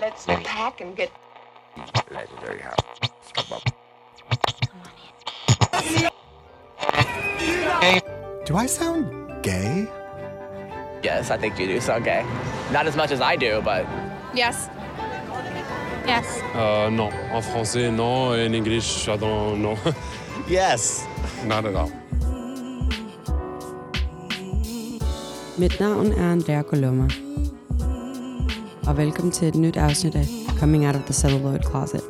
Let's pack and get Legendary house. Do I sound gay? Yes, I think you do sound gay. Not as much as I do, but Yes. Yes. Euh, non, en français non, et en English I don't know. Yes. Not at all. Mit navn er Andrea Coloma. Og velkommen til et nyt afsnit af Coming Out of the Celluloid Closet.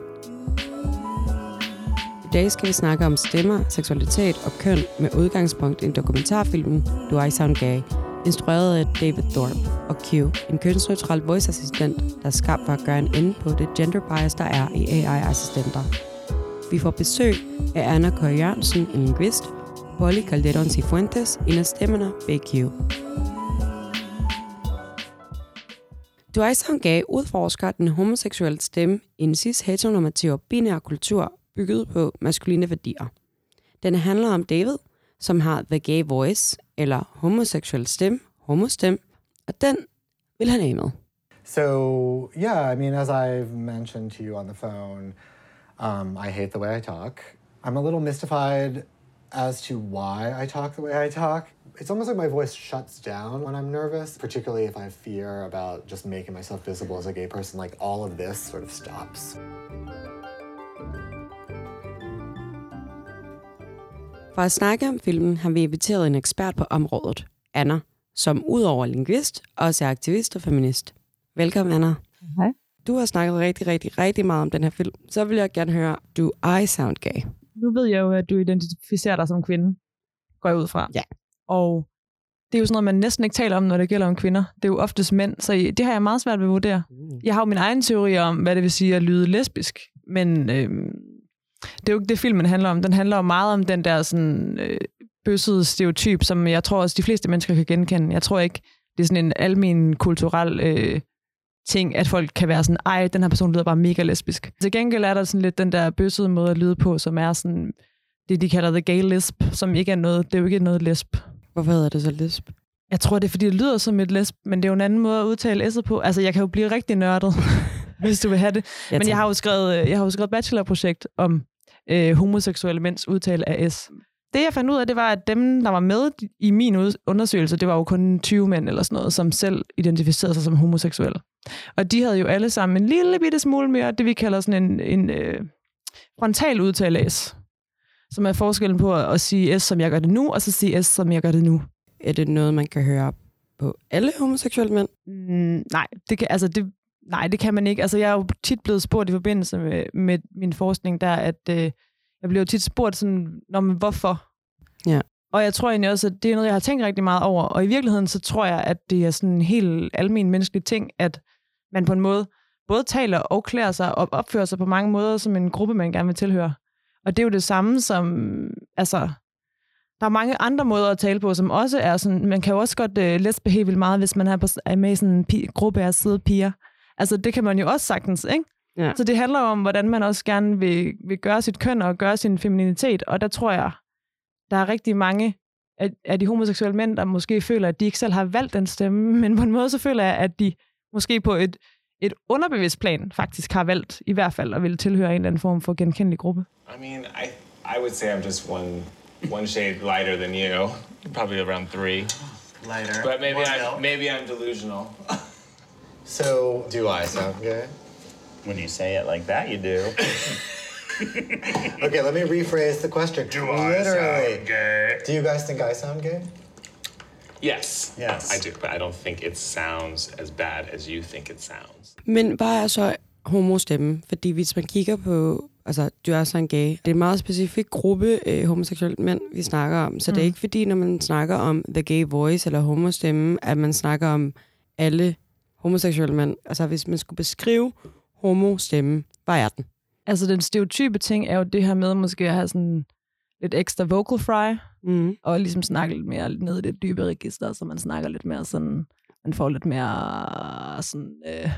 I dag skal vi snakke om stemmer, seksualitet og køn med udgangspunkt i dokumentarfilmen Do I Sound Gay, instrueret af David Thorpe og Q, en kønsneutral voice-assistent, der er skabt for at gøre en ende på det gender bias, der er i AI-assistenter. Vi får besøg af Anna Køge Jørgensen, en linguist, Polly Calderon Cifuentes, en af stemmerne bag Q. Du er som gay udforsker den homoseksuelle stemme i en cis heteronormativ og binær kultur bygget på maskuline værdier. Den handler om David, som har the gay voice, eller homoseksuel stemme, homostem, og den vil han af med. So, yeah, I mean, as I've mentioned to you on the phone, um, I hate the way I talk. I'm a little mystified as to why I talk the way I talk. It's almost like my voice shuts down when I'm nervous, particularly if I have fear about just making myself visible as a gay person. Like all of this sort of stops. For at snakke om filmen har vi inviteret en ekspert på området, Anna, som udover linguist også er aktivist og feminist. Velkommen, Anna. Hej. Du har snakket rigtig, rigtig, rigtig meget om den her film. Så vil jeg gerne høre, do I sound gay? Nu ved jeg jo, at du identificerer dig som kvinde, går jeg ud fra. Ja. Og det er jo sådan noget, man næsten ikke taler om, når det gælder om kvinder. Det er jo oftest mænd, så det har jeg meget svært ved at vurdere. Jeg har jo min egen teori om, hvad det vil sige at lyde lesbisk, men øhm, det er jo ikke det, filmen handler om. Den handler jo meget om den der sådan, øh, bøssede stereotyp, som jeg tror også de fleste mennesker kan genkende. Jeg tror ikke, det er sådan en almen kulturel øh, ting, at folk kan være sådan, ej, den her person lyder bare mega lesbisk. Til gengæld er der sådan lidt den der bøssede måde at lyde på, som er sådan, det de kalder the gay lisp, som ikke er noget, det er jo ikke noget lesb. Hvorfor hedder det så lesb? Jeg tror, det er, fordi det lyder som et lesb, men det er jo en anden måde at udtale s'et på. Altså, jeg kan jo blive rigtig nørdet, hvis du vil have det. Ja, men jeg har jo skrevet, øh, jeg har jo skrevet bachelorprojekt om øh, homoseksuelle mænds udtale af S. Det, jeg fandt ud af, det var, at dem, der var med i min undersøgelse, det var jo kun 20 mænd eller sådan noget, som selv identificerede sig som homoseksuelle. Og de havde jo alle sammen en lille bitte smule mere, det vi kalder sådan en, en øh, frontal udtale af S. Som er forskellen på at, sige S, som jeg gør det nu, og så sige S, som jeg gør det nu. Er det noget, man kan høre på alle homoseksuelle mænd? Mm, nej, det kan, altså det, nej, det kan man ikke. Altså, jeg er jo tit blevet spurgt i forbindelse med, med min forskning der, at øh, jeg bliver jo tit spurgt sådan, Nå, men hvorfor? Ja. Og jeg tror egentlig også, at det er noget, jeg har tænkt rigtig meget over. Og i virkeligheden, så tror jeg, at det er sådan en helt almen menneskelig ting, at man på en måde både taler og klæder sig og opfører sig på mange måder som en gruppe, man gerne vil tilhøre. Og det er jo det samme som, altså, der er mange andre måder at tale på, som også er sådan, man kan jo også godt uh, lesbehave vildt meget, hvis man er, på, er med i sådan en pi- gruppe af søde piger. Altså, det kan man jo også sagtens, ikke? Ja. Så det handler om, hvordan man også gerne vil, vil gøre sit køn og gøre sin femininitet, og der tror jeg, der er rigtig mange af, af de homoseksuelle mænd, der måske føler, at de ikke selv har valgt den stemme, men på en måde så føler jeg, at de måske på et, et underbevidst plan faktisk har valgt, i hvert fald, at ville tilhøre en eller anden form for genkendelig gruppe. I mean, I I would say I'm just one one shade lighter than you. Probably around three. Lighter. But maybe I'm maybe I'm delusional. So, do I sound gay? When you say it like that, you do. Okay, let me rephrase the question. Do I Literally. gay? Do you guys think I sound gay? Yes. Yes. I do, but I don't think it sounds as bad as you think it sounds. Men hvad er så homostemme? Fordi hvis man kigger på, altså, du er så en gay, det er en meget specifik gruppe øh, homoseksuelle mænd, vi snakker om. Så mm. det er ikke fordi, når man snakker om the gay voice eller homostemme, at man snakker om alle homoseksuelle mænd. Altså, hvis man skulle beskrive homostemme, hvad er den? Altså, den stereotype ting er jo det her med måske at have sådan lidt ekstra vocal fry, Mm. og ligesom snakke lidt mere ned i det dybe register, så man snakker lidt mere sådan, man får lidt mere sådan, øh,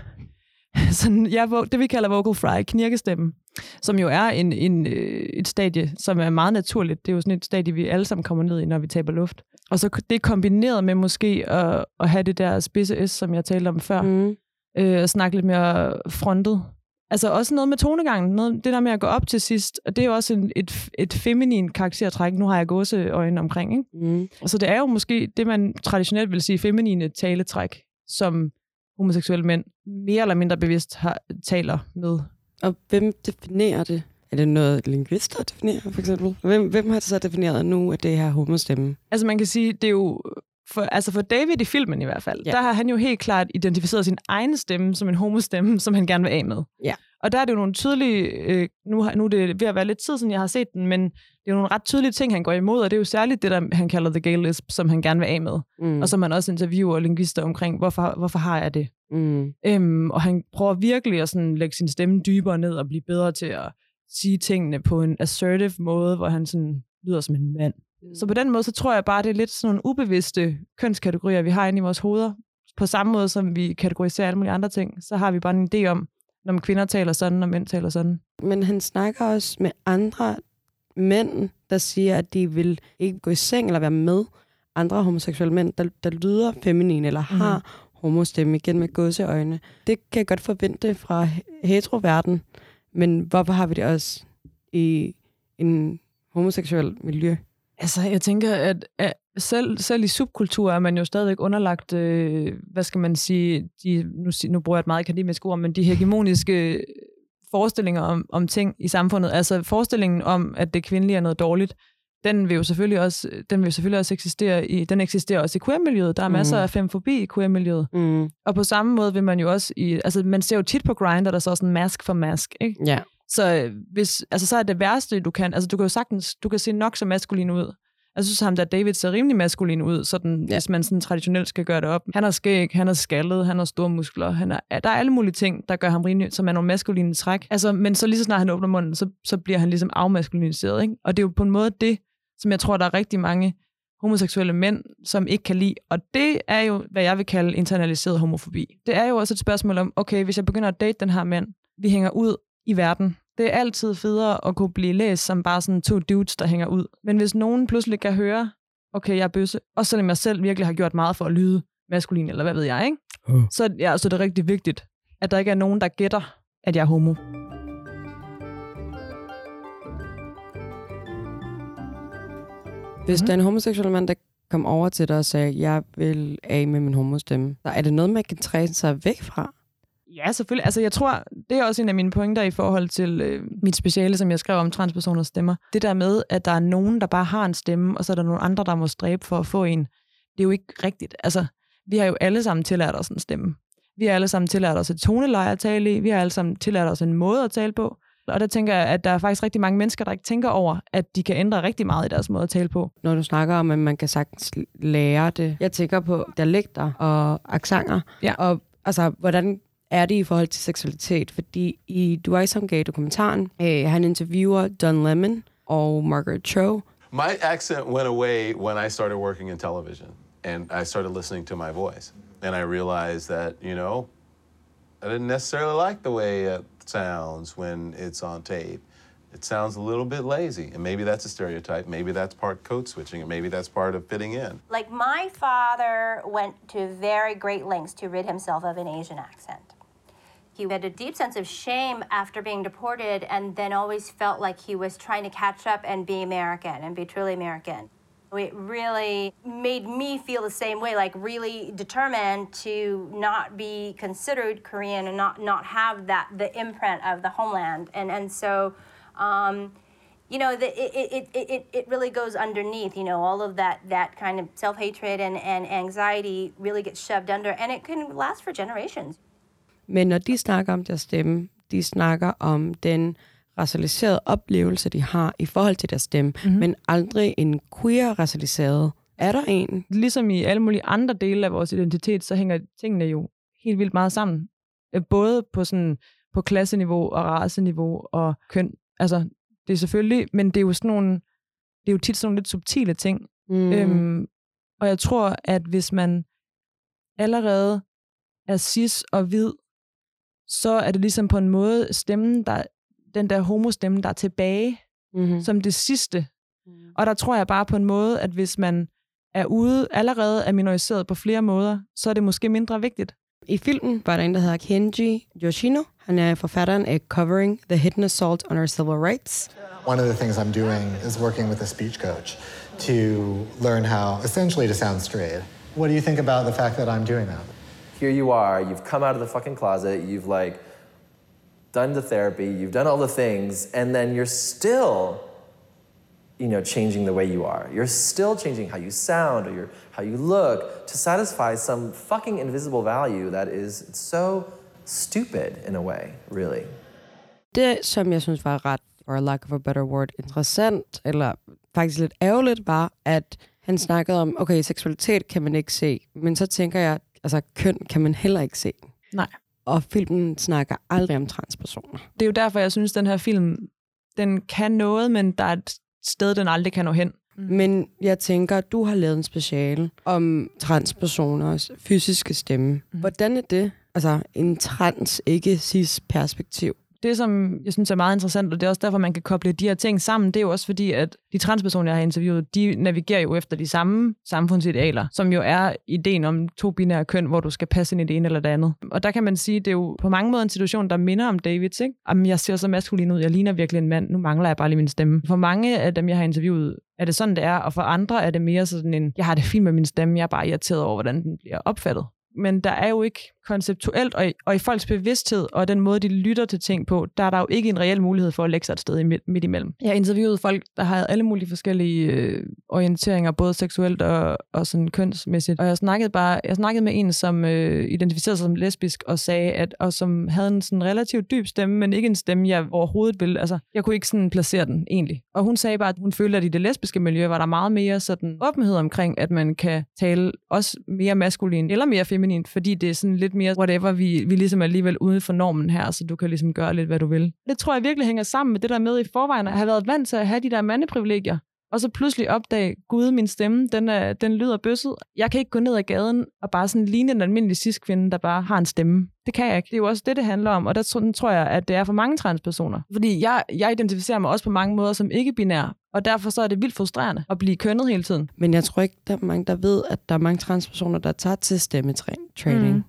sådan ja, det vi kalder vocal fry, knirkestemme, som jo er en, en, øh, et stadie, som er meget naturligt. Det er jo sådan et stadie, vi alle sammen kommer ned i, når vi taber luft. Og så det kombineret med måske at, at have det der spidse S, som jeg talte om før, Mm. øh, og snakke lidt mere frontet. Altså også noget med tonegangen, noget, det der med at gå op til sidst, og det er jo også en, et, et feminin karaktertræk. Nu har jeg gåseøjne omkring, ikke? Mm. Så det er jo måske det, man traditionelt vil sige feminine taletræk, som homoseksuelle mænd mere eller mindre bevidst har, taler med. Og hvem definerer det? Er det noget lingvister definerer, for eksempel? Hvem, hvem har det så defineret nu, at det her homostemme? Altså man kan sige, det er jo... For, altså for David i filmen i hvert fald, Ja. der har han jo helt klart identificeret sin egen stemme som en homostemme, som han gerne vil af med. Ja. Og der er det jo nogle tydelige... Øh, nu, har- nu er det ved at være lidt tid siden, jeg har set den, men det er jo nogle ret tydelige ting, han går imod, og det er jo særligt det, der han kalder the gay lisp, som han gerne vil af med. Mm. Mm. Og som man også interviewer lingvister omkring, hvorfor, hvorfor har jeg det? Mm. Øhm, og han prøver virkelig at sådan lægge sin stemme dybere ned og blive bedre til at sige tingene på en assertive måde, hvor han sådan lyder som en mand. Mm. Så på den måde, så tror jeg bare, det er lidt sådan nogle ubevidste kønskategorier, vi har inde i vores hoveder. På samme måde, som vi kategoriserer alle mulige andre ting, så har vi bare en idé om, når kvinder taler sådan, og mænd taler sådan. Men han snakker også med andre mænd, der siger, at de vil ikke gå i seng eller være med andre homoseksuelle mænd, der, der lyder feminine eller Mhm. har homostemme igen med gåseøjne. Det kan jeg godt forvente fra he- heteroverden, men hvorfor har vi det også i en homoseksuel miljø? Altså, jeg tænker, at, at selv, selv i subkultur er man jo stadigvæk underlagt, øh, hvad skal man sige, de, nu, nu bruger jeg et meget akademisk ord, men de hegemoniske forestillinger om, om ting i samfundet. Altså forestillingen om, at det kvindelige er noget dårligt, den vil jo selvfølgelig også, den vil jo selvfølgelig også eksistere i, den eksisterer også i queer-miljøet. Der er masser Mhm. af femfobi i queer-miljøet. Mm. Og på samme måde vil man jo også i, altså man ser jo tit på Grindr, der så er sådan mask for mask, ikke? Ja. Så øh, hvis, altså, så er det værste, du kan, altså du kan jo sagtens, du kan se nok så maskulin ud. Jeg synes, ham der David ser rimelig maskulin ud, sådan, Ja. ja. hvis man sådan traditionelt skal gøre det op. Han har skæg, han er skaldet, han har store muskler, han er, der er alle mulige ting, der gør ham rimelig, som er nogle maskuline træk. Altså, men så lige så snart han åbner munden, så, så bliver han ligesom afmaskuliniseret. Ikke? Og det er jo på en måde det, som jeg tror, der er rigtig mange homoseksuelle mænd, som ikke kan lide. Og det er jo, hvad jeg vil kalde internaliseret homofobi. Det er jo også et spørgsmål om, okay, hvis jeg begynder at date den her mand, vi hænger ud i verden. Det er altid federe at kunne blive læst som bare sådan to dudes, der hænger ud. Men hvis nogen pludselig kan høre, okay, jeg er bøsse, og selvom jeg selv virkelig har gjort meget for at lyde maskulin, eller hvad ved jeg, ikke? Uh. Så, ja, så er det rigtig vigtigt, at der ikke er nogen, der gætter, at jeg er homo. Hvis Mhm. der er en homoseksuel mand, der kom over til dig og sagde, jeg vil af med min homostemme, så er det noget, man kan træne sig væk fra? Ja, selvfølgelig. Altså, jeg tror, det er også en af mine pointer i forhold til øh, mit speciale, som jeg skrev om transpersoners stemmer. Det der med, at der er nogen, der bare har en stemme, og så er der nogle andre, der må stræbe for at få en. Det er jo ikke rigtigt. Altså, vi har jo alle sammen tillært os en stemme. Vi har alle sammen tillært os et toneleje at tale i. Vi har alle sammen tillært os en måde at tale på. Og der tænker jeg, at der er faktisk rigtig mange mennesker, der ikke tænker over, at de kan ændre rigtig meget i deres måde at tale på. Når du snakker om, at man kan sagtens lære det. Jeg tænker på dialekter og aksanger. Ja. Og altså, hvordan er det i forhold til seksualitet? Fordi i Du er som gay dokumentaren, øh, han interviewer Don Lemon og Margaret Cho. My accent went away when I started working in television and I started listening to my voice. And I realized that, you know, I didn't necessarily like the way it sounds when it's on tape. It sounds a little bit lazy. And maybe that's a stereotype. Maybe that's part code switching. And maybe that's part of fitting in. Like my father went to very great lengths to rid himself of an Asian accent. He had a deep sense of shame after being deported and then always felt like he was trying to catch up and be American and be truly American. It really made me feel the same way, like really determined to not be considered Korean and not, not have that the imprint of the homeland. And and so um, you know, the, it, it, it, it, really goes underneath, you know, all of that, that kind of self-hatred and, and anxiety really gets shoved under and it can last for generations. Men når de snakker om deres stemme, de snakker om den racialiserede oplevelse, de har i forhold til deres stemme, Mhm. mm-hmm. men aldrig en queer-racialiseret. Er der en? Ligesom i alle mulige andre dele af vores identitet, så hænger tingene jo helt vildt meget sammen. Øh, Både på sådan på klasseniveau og raceniveau og køn. Altså, det er selvfølgelig, men det er jo sådan nogle, det er jo tit sådan nogle lidt subtile ting. Mm. Øhm, og jeg tror, at hvis man allerede er cis og hvid, så er det ligesom på en måde stemmen, der, den der homostemme, der er tilbage mm-hmm. som det sidste. Og der tror jeg bare på en måde, at hvis man er ude allerede er minoriseret på flere måder, så er det måske mindre vigtigt. I filmen var der en, der hedder Kenji Yoshino. Han er forfatteren af Covering the Hidden Assault on Our Civil Rights. One of the things I'm doing is working with a speech coach to learn how essentially to sound straight. What do you think about the fact that I'm doing that? Here you are, you've come out of the fucking closet, you've like done the therapy, you've done all the things, and then you're still you know, changing the way you are. You're still changing how you sound or your, how you look to satisfy some fucking invisible value that is so stupid in a way, really. Det, som jeg synes var ret, for lack of a better word, interessant, eller faktisk lidt ærgerligt, var, at han snakkede om, okay, seksualitet kan man ikke se, men så tænker jeg, altså køn kan man heller ikke se. Nej. Og filmen snakker aldrig om transpersoner. Det er jo derfor, jeg synes, at den her film, den kan noget, men der er et sted, den aldrig kan nå hen. Mm. Men jeg tænker, at du har lavet en speciale om transpersoners fysiske stemme. Mm. Hvordan er det? Altså en trans, ikke cis perspektiv. Det, som jeg synes er meget interessant, og det er også derfor, man kan koble de her ting sammen, det er jo også fordi, at de transpersoner, jeg har interviewet, de navigerer jo efter de samme samfundsidealer, som jo er ideen om to binære køn, hvor du skal passe ind i det ene eller det andet. Og der kan man sige, det er jo på mange måder en situation, der minder om Davids, ikke? Jamen, jeg ser så maskulin ud, jeg ligner virkelig en mand, nu mangler jeg bare lige min stemme. For mange af dem, jeg har interviewet, er det sådan, det er, og for andre er det mere sådan en, jeg har det fint med min stemme, jeg er bare irriteret over, hvordan den bliver opfattet men der er jo ikke konceptuelt, og i, og i folks bevidsthed og den måde, de lytter til ting på, der er der jo ikke en reel mulighed for at lægge sig et sted midt, midt imellem. Jeg har interviewet folk, der har alle mulige forskellige øh, orienteringer, både seksuelt og, og sådan kønsmæssigt. Og jeg snakkede bare, jeg snakkede med en, som øh, identificerede sig som lesbisk og sagde, at, og som havde en sådan relativt dyb stemme, men ikke en stemme, jeg overhovedet ville. Altså, jeg kunne ikke sådan placere den egentlig. Og hun sagde bare, at hun følte, at i det lesbiske miljø var der meget mere sådan åbenhed omkring, at man kan tale også mere maskulin eller mere feminint, fordi det er sådan lidt mere whatever, vi, vi ligesom er alligevel ude for normen her, så du kan ligesom gøre lidt, hvad du vil. Det tror jeg virkelig hænger sammen med det der med i forvejen, at have været vant til at have de der mandeprivilegier, og så pludselig opdage, gud, min stemme, den, er, den lyder bøsset. Jeg kan ikke gå ned ad gaden og bare sådan ligne en almindelig cis-kvinde, der bare har en stemme. Det kan jeg ikke. Det er jo også det, det handler om, og der tror jeg, at det er for mange transpersoner. Fordi jeg, jeg identificerer mig også på mange måder som ikke-binær, og derfor så er det vildt frustrerende at blive kønnet hele tiden. Men jeg tror ikke, der er mange, der ved, at der er mange transpersoner, der tager til stemmetræning. Mm.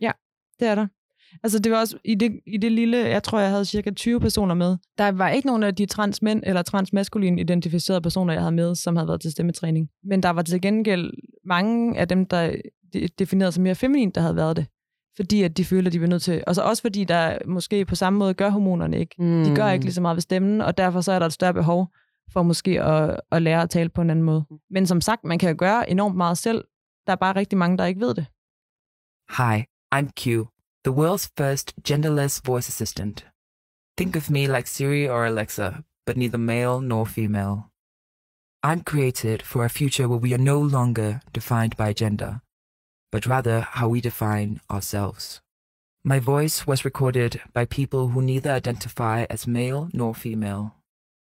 Ja, det er der. Altså det var også i det, i det lille, jeg tror, jeg havde cirka 20 personer med. Der var ikke nogen af de transmænd eller transmaskuline identificerede personer, jeg havde med, som havde været til stemmetræning. Men der var til gengæld mange af dem, der definerede sig mere feminin, der havde været det. Fordi at de følte, at de var nødt til... Altså også fordi, der måske på samme måde gør hormonerne ikke. Mm. De gør ikke lige så meget ved stemmen, og derfor så er der et større behov for måske at, at lære at tale på en anden måde. Men som sagt, man kan gøre enormt meget selv. Der er bare rigtig mange, der ikke ved det. Hi, I'm Q. the world's first genderless voice assistant. Think of me like Siri or Alexa, but neither male nor female. I'm created for a future where we are no longer defined by gender, but rather how we define ourselves. My voice was recorded by people who neither identify as male nor female,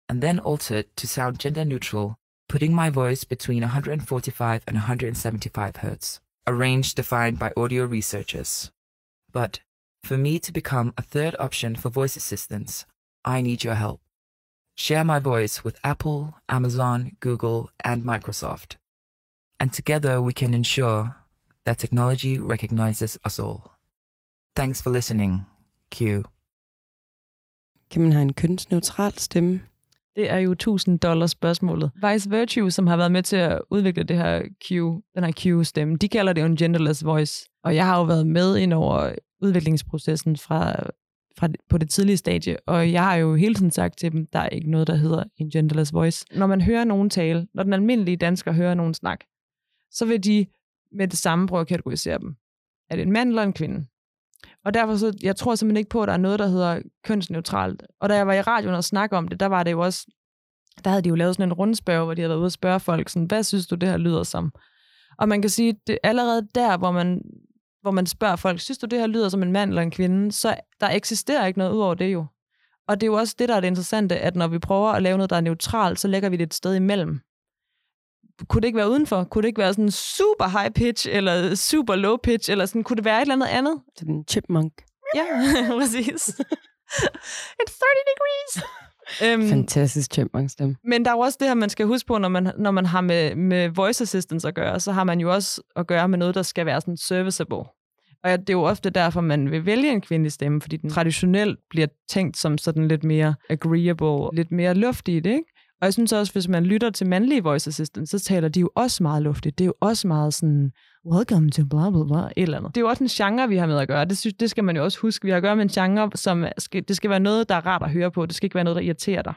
and then altered to sound gender neutral, putting my voice between 145 and 175 hertz, a range defined by audio researchers. But for me to become a third option for voice assistants, I need your help. Share my voice with Apple, Amazon, Google, and Microsoft. And together we can ensure that technology recognizes us all. Thanks for listening. Q. Kan man have en kønsneutral stemme? Det er jo 1000 dollars spørgsmålet. Vice Virtue, som har været med til at udvikle det her Q, den her Q-stemme, de kalder det jo en genderless voice. Og jeg har jo været med ind over udviklingsprocessen fra, fra, på det tidlige stadie, og jeg har jo hele tiden sagt til dem, der er ikke noget, der hedder en genderless voice. Når man hører nogen tale, når den almindelige dansker hører nogen snak, så vil de med det samme prøve at kategorisere dem. Er det en mand eller en kvinde? Og derfor så, jeg tror simpelthen ikke på, at der er noget, der hedder kønsneutralt. Og da jeg var i radioen og snakkede om det, der var det jo også, der havde de jo lavet sådan en rundspørg, hvor de havde været ude og spørge folk, sådan, hvad synes du, det her lyder som? Og man kan sige, det allerede der, hvor man, hvor man spørger folk, synes du, det her lyder som en mand eller en kvinde, så der eksisterer ikke noget ud over det jo. Og det er jo også det, der er det interessante, at når vi prøver at lave noget, der er neutralt, så lægger vi det et sted imellem. Kunne det ikke være udenfor? Kunne det ikke være sådan super high pitch, eller super low pitch, eller sådan, kunne det være et eller andet andet? Sådan en chipmunk. Ja, præcis. It's 30 degrees. Øhm, Fantastisk chipmunk stemme. Men der er jo også det her, man skal huske på, når man, når man har med, med voice assistance at gøre, så har man jo også at gøre med noget, der skal være sådan serviceable. Og det er jo ofte derfor, man vil vælge en kvindelig stemme, fordi den traditionelt bliver tænkt som sådan lidt mere agreeable, lidt mere luftigt, ikke? Og jeg synes også, hvis man lytter til mandlige voice assistants, så taler de jo også meget luftigt. Det er jo også meget sådan, welcome to blah, blah, blah, et eller andet. Det er jo også en genre, vi har med at gøre. Det, synes, det skal man jo også huske. Vi har at gøre med en genre, som skal, det skal være noget, der er rart at høre på. Det skal ikke være noget, der irriterer dig.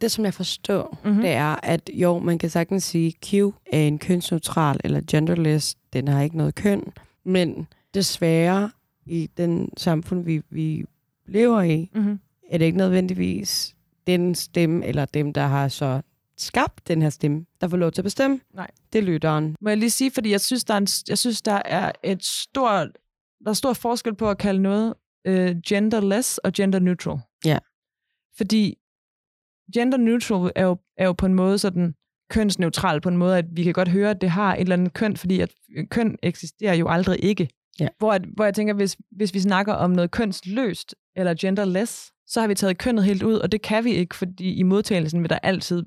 Det, som jeg forstår, mm-hmm. det er, at jo, man kan sagtens sige, Q er en kønsneutral eller genderless. Den har ikke noget køn. Men desværre, i den samfund, vi, vi lever i, mm-hmm. er det ikke nødvendigvis den stemme, eller dem, der har så skabt den her stemme, der får lov til at bestemme. Nej. Det er lytteren. Må jeg lige sige, fordi jeg synes, der er, en, jeg synes, der er et stort, der er stor forskel på at kalde noget øh, genderless og gender neutral. Ja. Fordi gender neutral er jo, er jo på en måde sådan kønsneutral på en måde, at vi kan godt høre, at det har et eller andet køn, fordi at køn eksisterer jo aldrig ikke. Ja. Hvor, at, hvor jeg tænker, hvis, hvis vi snakker om noget kønsløst eller genderless, så har vi taget kønnet helt ud, og det kan vi ikke, fordi i modtagelsen vil der altid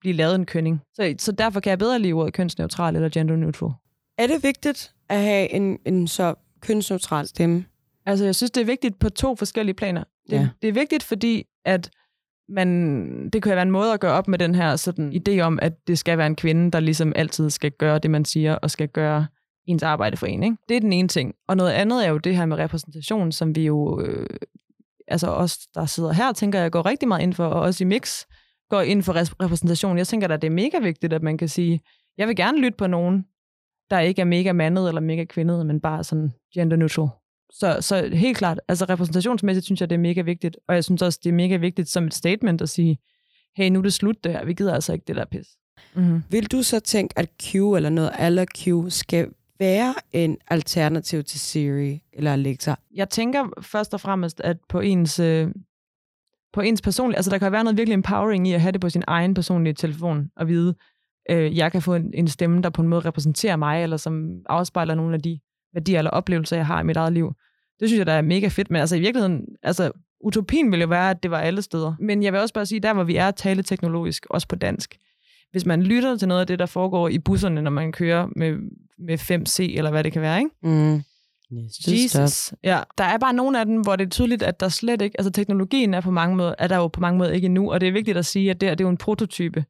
blive lavet en kønning. Så, så derfor kan jeg bedre lide ordet kønsneutral eller gender neutral. Er det vigtigt at have en, en så kønsneutral stemme? Altså, jeg synes, det er vigtigt på to forskellige planer. Det, Ja. det er vigtigt, fordi at man, det kan være en måde at gøre op med den her sådan, idé om, at det skal være en kvinde, der ligesom altid skal gøre det, man siger, og skal gøre ens arbejde for en. Ikke? Det er den ene ting. Og noget andet er jo det her med repræsentation, som vi jo, øh, altså os, der sidder her, tænker jeg, går rigtig meget ind for, og også i Mix går ind for repræsentation. Jeg tænker da, det er mega vigtigt, at man kan sige, jeg vil gerne lytte på nogen, der ikke er mega mandet eller mega kvindet, men bare sådan gender neutral. Så, så helt klart, altså repræsentationsmæssigt synes jeg, det er mega vigtigt. Og jeg synes også, det er mega vigtigt som et statement at sige, hey, nu er det slut det her, vi gider altså ikke det der pis. Mm-hmm. Vil du så tænke, at Q eller noget aller Q skal være en alternativ til Siri eller Alexa? Jeg tænker først og fremmest, at på ens, øh, på ens personlige, altså der kan være noget virkelig empowering i at have det på sin egen personlige telefon og vide, øh, jeg kan få en, en stemme, der på en måde repræsenterer mig, eller som afspejler nogle af de værdier eller oplevelser, jeg har i mit eget liv. Det synes jeg, der er mega fedt, men altså i virkeligheden, altså utopien ville jo være, at det var alle steder. Men jeg vil også bare sige, der hvor vi er taleteknologisk, også på dansk, hvis man lytter til noget af det, der foregår i busserne, når man kører med, med 5C, eller hvad det kan være, ikke? Mm. Jesus. Ja, der er bare nogle af dem, hvor det er tydeligt, at der slet ikke, altså teknologien er på mange måder, er der jo på mange måder ikke endnu, og det er vigtigt at sige, at det, her, det er jo en prototype.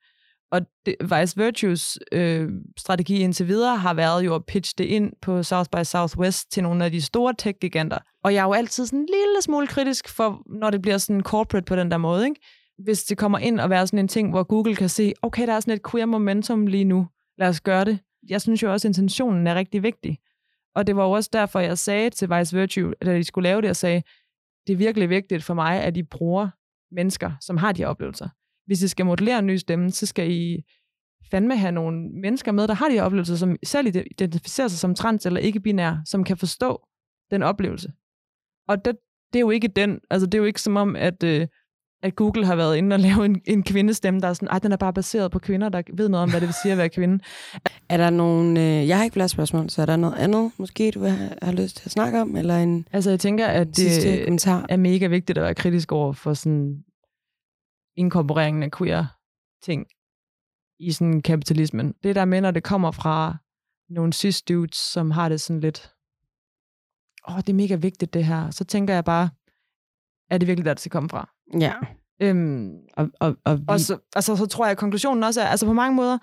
Og det, Vice Virtues øh, strategi indtil videre har været jo at pitche det ind på South by Southwest til nogle af de store tech-giganter. Og jeg er jo altid sådan en lille smule kritisk for, når det bliver sådan corporate på den der måde, ikke? Hvis det kommer ind og være sådan en ting, hvor Google kan se, okay, der er sådan et queer momentum lige nu, lad os gøre det. Jeg synes jo også, at intentionen er rigtig vigtig. Og det var jo også derfor, jeg sagde til Vice Virtue, da de skulle lave det, jeg sagde, det er virkelig vigtigt for mig, at I bruger mennesker, som har de her oplevelser. Hvis I skal modellere en ny stemme, så skal I fandme have nogle mennesker med, der har de her oplevelser, som selv identificerer sig som trans eller ikke-binær, som kan forstå den oplevelse. Og det, det er jo ikke den, altså det er jo ikke som om, at, øh, at Google har været inde og lave en, en kvindestemme, der er sådan, ej, den er bare baseret på kvinder, der ved noget om, hvad det vil sige at være kvinde. Er der nogen, øh, jeg har ikke flere spørgsmål, så er der noget andet, måske du have, have lyst til at snakke om, eller en Altså jeg tænker, at det kommentar? er mega vigtigt at være kritisk over for sådan inkorporeringen af queer ting i sådan kapitalismen. Det der med, når det kommer fra nogle cis dudes, som har det sådan lidt, åh, oh, det er mega vigtigt det her. Så tænker jeg bare, er det virkelig der, det skal komme fra? Ja. Øhm, og, og, og, vi... og så, altså, så tror jeg, at konklusionen også er, altså på mange måder,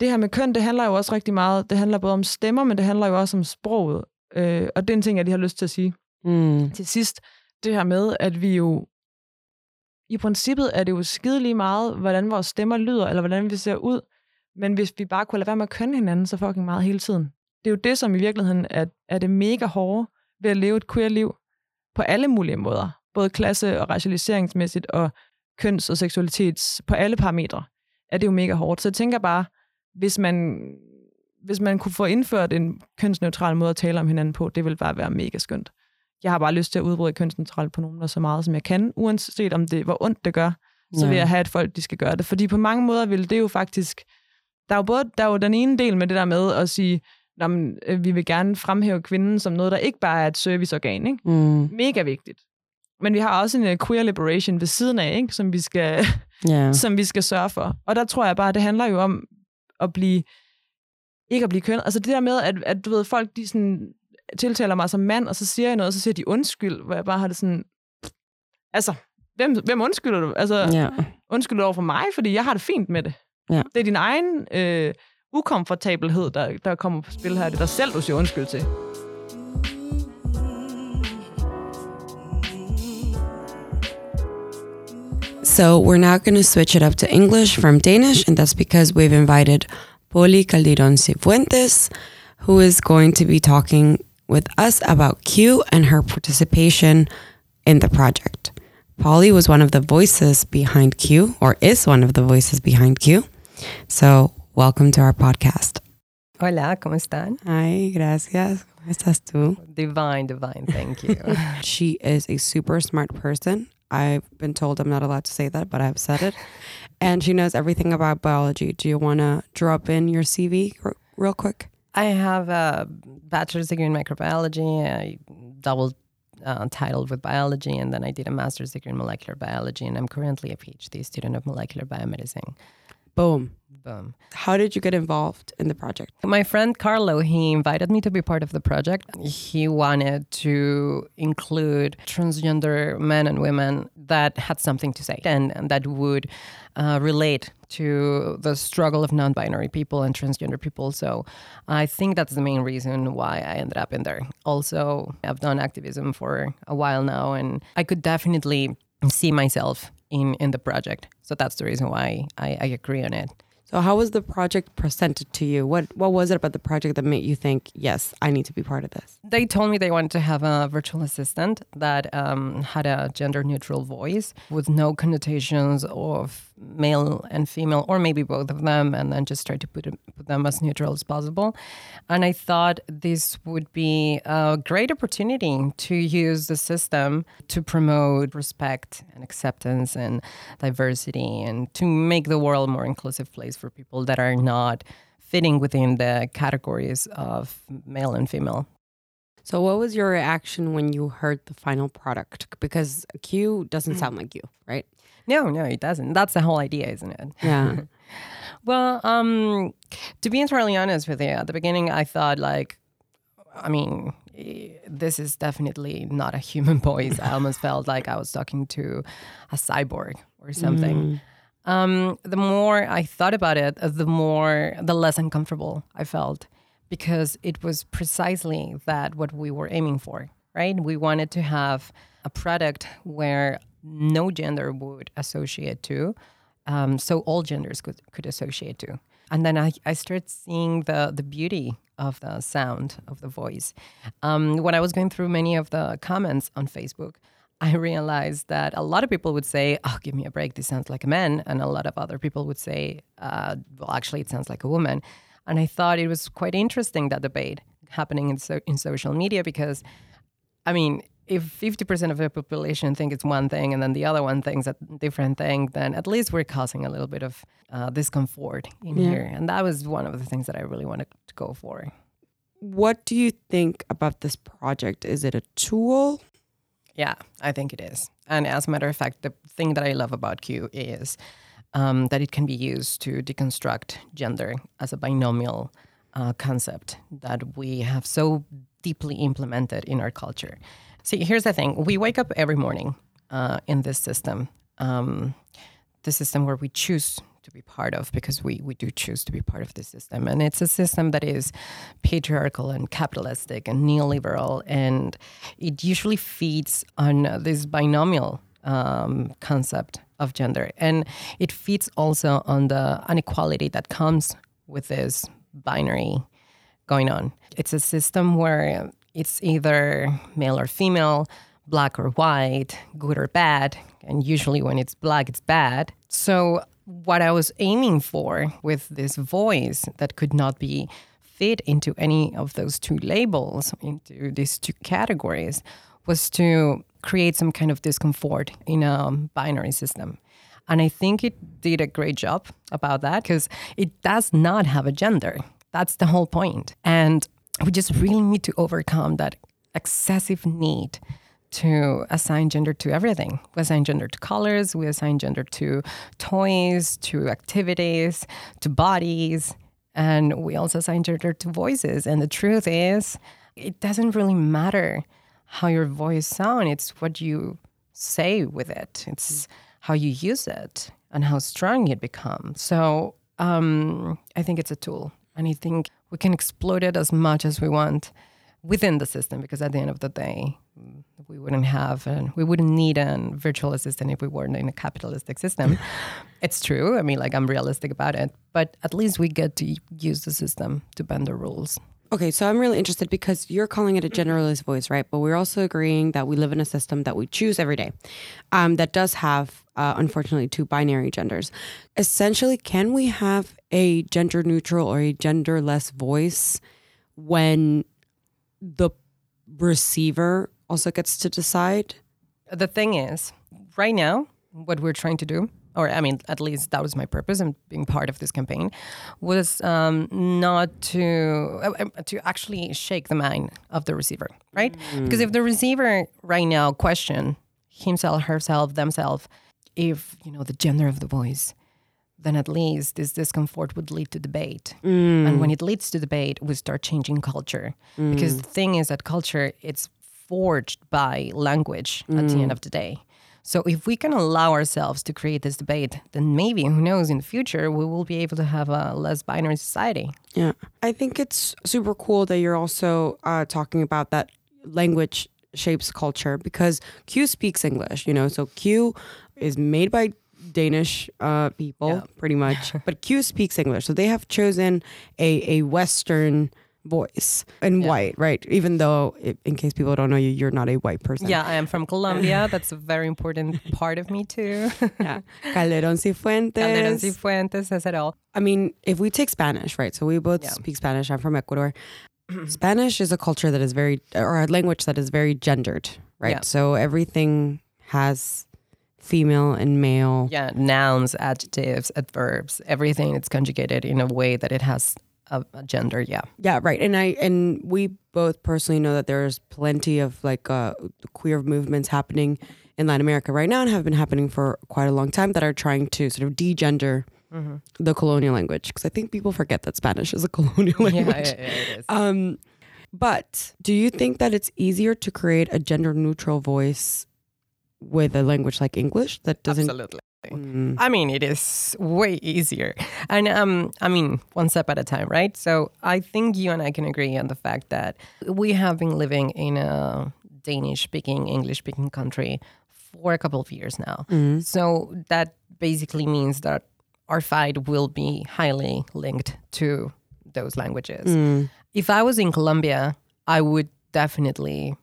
det her med køn, det handler jo også rigtig meget, det handler både om stemmer, men det handler jo også om sproget. Øh, og det er en ting, jeg lige har lyst til at sige. Mm. Til sidst, det her med, at vi jo, i princippet er det jo skide lige meget, hvordan vores stemmer lyder, eller hvordan vi ser ud, men hvis vi bare kunne lade være med at kønne hinanden så fucking meget hele tiden. Det er jo det, som i virkeligheden er, er det mega hårde ved at leve et queer-liv på alle mulige måder. Både klasse- og racialiseringsmæssigt, og køns- og seksualitets, på alle parametre, er det jo mega hårdt. Så jeg tænker bare, hvis man, hvis man kunne få indført en kønsneutral måde at tale om hinanden på, det ville bare være mega skønt. Jeg har bare lyst til at udbryde kønsneutralt på nogen, så meget som jeg kan, uanset om det hvor ondt det gør, så Ja. vil jeg have, at folk de skal gøre det. Fordi på mange måder vil det jo faktisk... Der er jo, både, der er jo den ene del med det der med at sige, "Nå, men, øh, vi vil gerne fremhæve kvinden som noget, der ikke bare er et serviceorgan. Ikke? Mm. Mega vigtigt. Men vi har også en uh, queer liberation ved siden af, ikke? Som, vi skal, Ja. som vi skal sørge for. Og der tror jeg bare, det handler jo om at blive, ikke at blive køn. Altså det der med, at, at du ved, folk de sådan, tiltaler mig som mand, og så siger jeg noget, og så siger de undskyld, hvor jeg bare har det sådan, altså, hvem, hvem undskylder du? Altså, Ja. undskylder du over for mig, fordi jeg har det fint med det. Ja. Det er din egen øh, ukomfortabelhed, der, der kommer på spil her. Det er dig selv, du siger undskyld til. So we're now going to switch it up to English from Danish, and that's because we've invited Poli Calderon Cifuentes, who is going to be talking with us about Q and her participation in the project. Polly was one of the voices behind Q, or is one of the voices behind Q. So welcome to our podcast. Hola, ¿cómo están? Hi, gracias. ¿Cómo estás tú? Divine, divine, thank you. she is a super smart person. I've been told I'm not allowed to say that, but I've said it. And she knows everything about biology. Do you want to drop in your CV r- real quick? I have a bachelor's degree in microbiology. I double uh, titled with biology, and then I did a master's degree in molecular biology, and I'm currently a PhD student of molecular biomedicine. Boom. Boom. How did you get involved in the project? My friend Carlo, he invited me to be part of the project. He wanted to include transgender men and women that had something to say and, and that would uh, relate to the struggle of non binary people and transgender people. So I think that's the main reason why I ended up in there. Also, I've done activism for a while now, and I could definitely see myself in, in the project. So that's the reason why I, I agree on it. So, how was the project presented to you? What What was it about the project that made you think, yes, I need to be part of this? They told me they wanted to have a virtual assistant that um, had a gender neutral voice with no connotations of male and female, or maybe both of them, and then just try to put, put them as neutral as possible. And I thought this would be a great opportunity to use the system to promote respect and acceptance and diversity and to make the world a more inclusive place for people that are not fitting within the categories of male and female. So, what was your reaction when you heard the final product? Because Q doesn't mm. sound like you, right? No, no, it doesn't. That's the whole idea, isn't it? Yeah. well, um, to be entirely honest with you, at the beginning, I thought like, I mean, this is definitely not a human voice. I almost felt like I was talking to a cyborg or something. Mm. Um, the more I thought about it, the more, the less uncomfortable I felt because it was precisely that what we were aiming for, right? We wanted to have a product where no gender would associate to, um, so all genders could, could associate to. And then I, I started seeing the, the beauty of the sound of the voice. Um, when I was going through many of the comments on Facebook, I realized that a lot of people would say, "Oh, give me a break. This sounds like a man," and a lot of other people would say, uh, "Well, actually, it sounds like a woman." And I thought it was quite interesting that debate happening in so- in social media because, I mean, if fifty percent of the population think it's one thing and then the other one thinks a different thing, then at least we're causing a little bit of uh, discomfort in Yeah. here. And that was one of the things that I really wanted to go for. What do you think about this project? Is it a tool? Yeah, I think it is. And as a matter of fact, the thing that I love about Q is um, that it can be used to deconstruct gender as a binomial uh, concept that we have so deeply implemented in our culture. See, here's the thing we wake up every morning uh, in this system, um, the system where we choose to be part of because we, we do choose to be part of this system. And it's a system that is patriarchal and capitalistic and neoliberal. And it usually feeds on this binomial um, concept of gender. And it feeds also on the inequality that comes with this binary going on. It's a system where it's either male or female, black or white, good or bad. And usually when it's black, it's bad. So, what I was aiming for with this voice that could not be fit into any of those two labels, into these two categories, was to create some kind of discomfort in a binary system. And I think it did a great job about that because it does not have a gender. That's the whole point. And we just really need to overcome that excessive need to assign gender to everything. We assign gender to colors, we assign gender to toys, to activities, to bodies, and we also assign gender to voices. And the truth is, it doesn't really matter how your voice sounds. It's what you say with it. It's how you use it and how strong it becomes. So um, I think it's a tool, and I think we can exploit it as much as we want within the system. Because at the end of the day, we wouldn't have and we wouldn't need a virtual assistant if we weren't in a capitalistic system. it's true. I mean, like I'm realistic about it, but at least we get to use the system to bend the rules. Okay, so I'm really interested because you're calling it a generalist voice, right? But we're also agreeing that we live in a system that we choose every day um, that does have, uh, unfortunately, two binary genders. Essentially, can we have a gender neutral or a genderless voice when the receiver also gets to decide? The thing is, right now, what we're trying to do or I mean, at least that was my purpose in being part of this campaign, was um, not to uh, uh, to actually shake the mind of the receiver, right? Mm. Because if the receiver right now question himself, herself, themselves, if you know the gender of the voice, then at least this discomfort would lead to debate, Mm. and when it leads to debate, we start changing culture. Because Mm. the thing is that culture it's forged by language at the Mm. end of the day. So if we can allow ourselves to create this debate, then maybe who knows in the future we will be able to have a less binary society. Yeah. I think it's super cool that you're also uh, talking about that language shapes culture because Q speaks English, you know, so Q is made by Danish uh, people pretty much, but Q speaks English. So they have chosen a, a Western voice and white, right? Even though, i- in case people don't know you, you're not a white person. Yeah, I am from Colombia. That's a very important part of me too. yeah. Calderón Cifuentes. Calderón Cifuentes says it all. I mean, if we take Spanish, right? So we both Yeah. speak Spanish. I'm from Ecuador. Spanish is a culture that is very, or a language that is very gendered, right? Yeah. So everything has female and male. Yeah, nouns, adjectives, adverbs, everything it's conjugated in a way that it has a, a gender. Yeah. Yeah, right. And I and we both personally know that there's plenty of like uh, queer movements happening in Latin America right now and have been happening for quite a long time that are trying to sort of degender Mhm. the colonial language because I think people forget that Spanish is a colonial Yeah, language. yeah, yeah, it is. Um, but do you think that it's easier to create a gender neutral voice with a language like English that doesn't? Absolutely. Mm. I mean, it is way easier. And um, I mean, one step at a time, right? So I think you and I can agree on the fact that we have been living in a Danish speaking, English speaking country for a couple of years now. Mhm. So that basically means that our fight will be highly linked to those languages. Mm. If I was in Colombia, I would definitely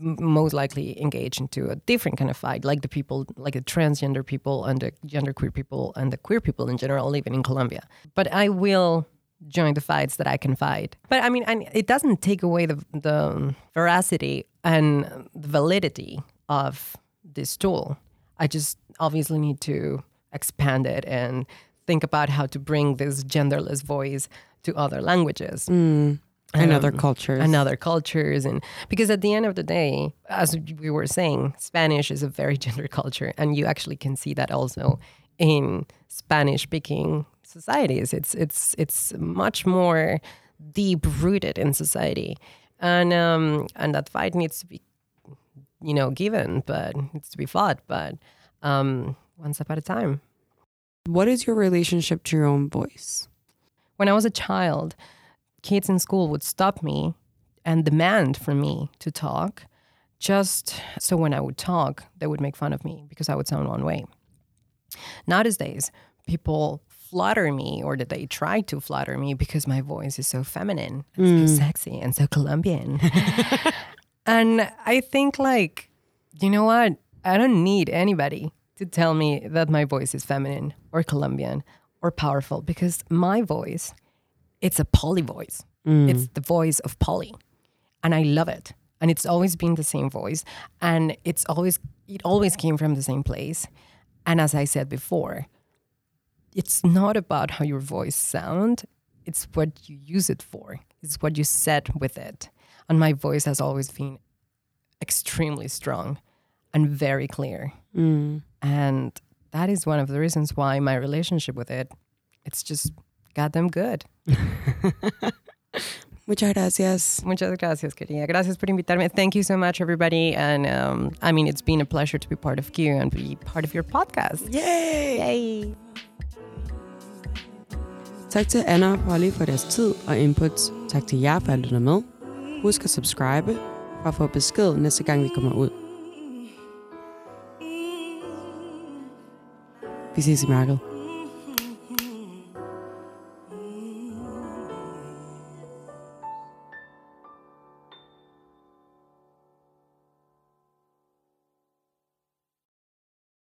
most likely engage into a different kind of fight, like the people, like the transgender people and the genderqueer people and the queer people in general living in Colombia. But I will join the fights that I can fight. But I mean, it doesn't take away the the veracity and the validity of this tool. I just obviously need to expand it and think about how to bring this genderless voice to other languages Mm. And other um, cultures. and other cultures and because at the end of the day as we were saying spanish is a very gender culture and you actually can see that also in spanish speaking societies it's it's it's much more deep rooted in society and um and that fight needs to be you know given but needs to be fought but um one step at a time What is your relationship to your own voice? when I was a child, kids in school would stop me and demand from me to talk, just so when I would talk, they would make fun of me because I would sound one way. Nowadays, people flatter me or that they try to flatter me because my voice is so feminine and Mm. so sexy and so Colombian. and I think like, you know what? I don't need anybody to tell me that my voice is feminine or Colombian or powerful because my voice, it's a poly voice. Mm. It's the voice of Polly. And I love it. And it's always been the same voice. And it's always it always came from the same place. And as I said before, it's not about how your voice sound, it's what you use it for. It's what you said with it. And my voice has always been extremely strong and very clear. Mm. And that is one of the reasons why my relationship with it, it's just goddamn good. Muchas gracias. Muchas gracias, querida. Gracias por invitarme. Thank you so much, everybody. And um, I mean, it's been a pleasure to be part of Q and be part of your podcast. Yay! Yay! Tak til Anna og Polly for deres tid og input. Tak til jer for at lytte med. Husk at subscribe for at få besked næste gang vi kommer ud. Vi ses i mørket.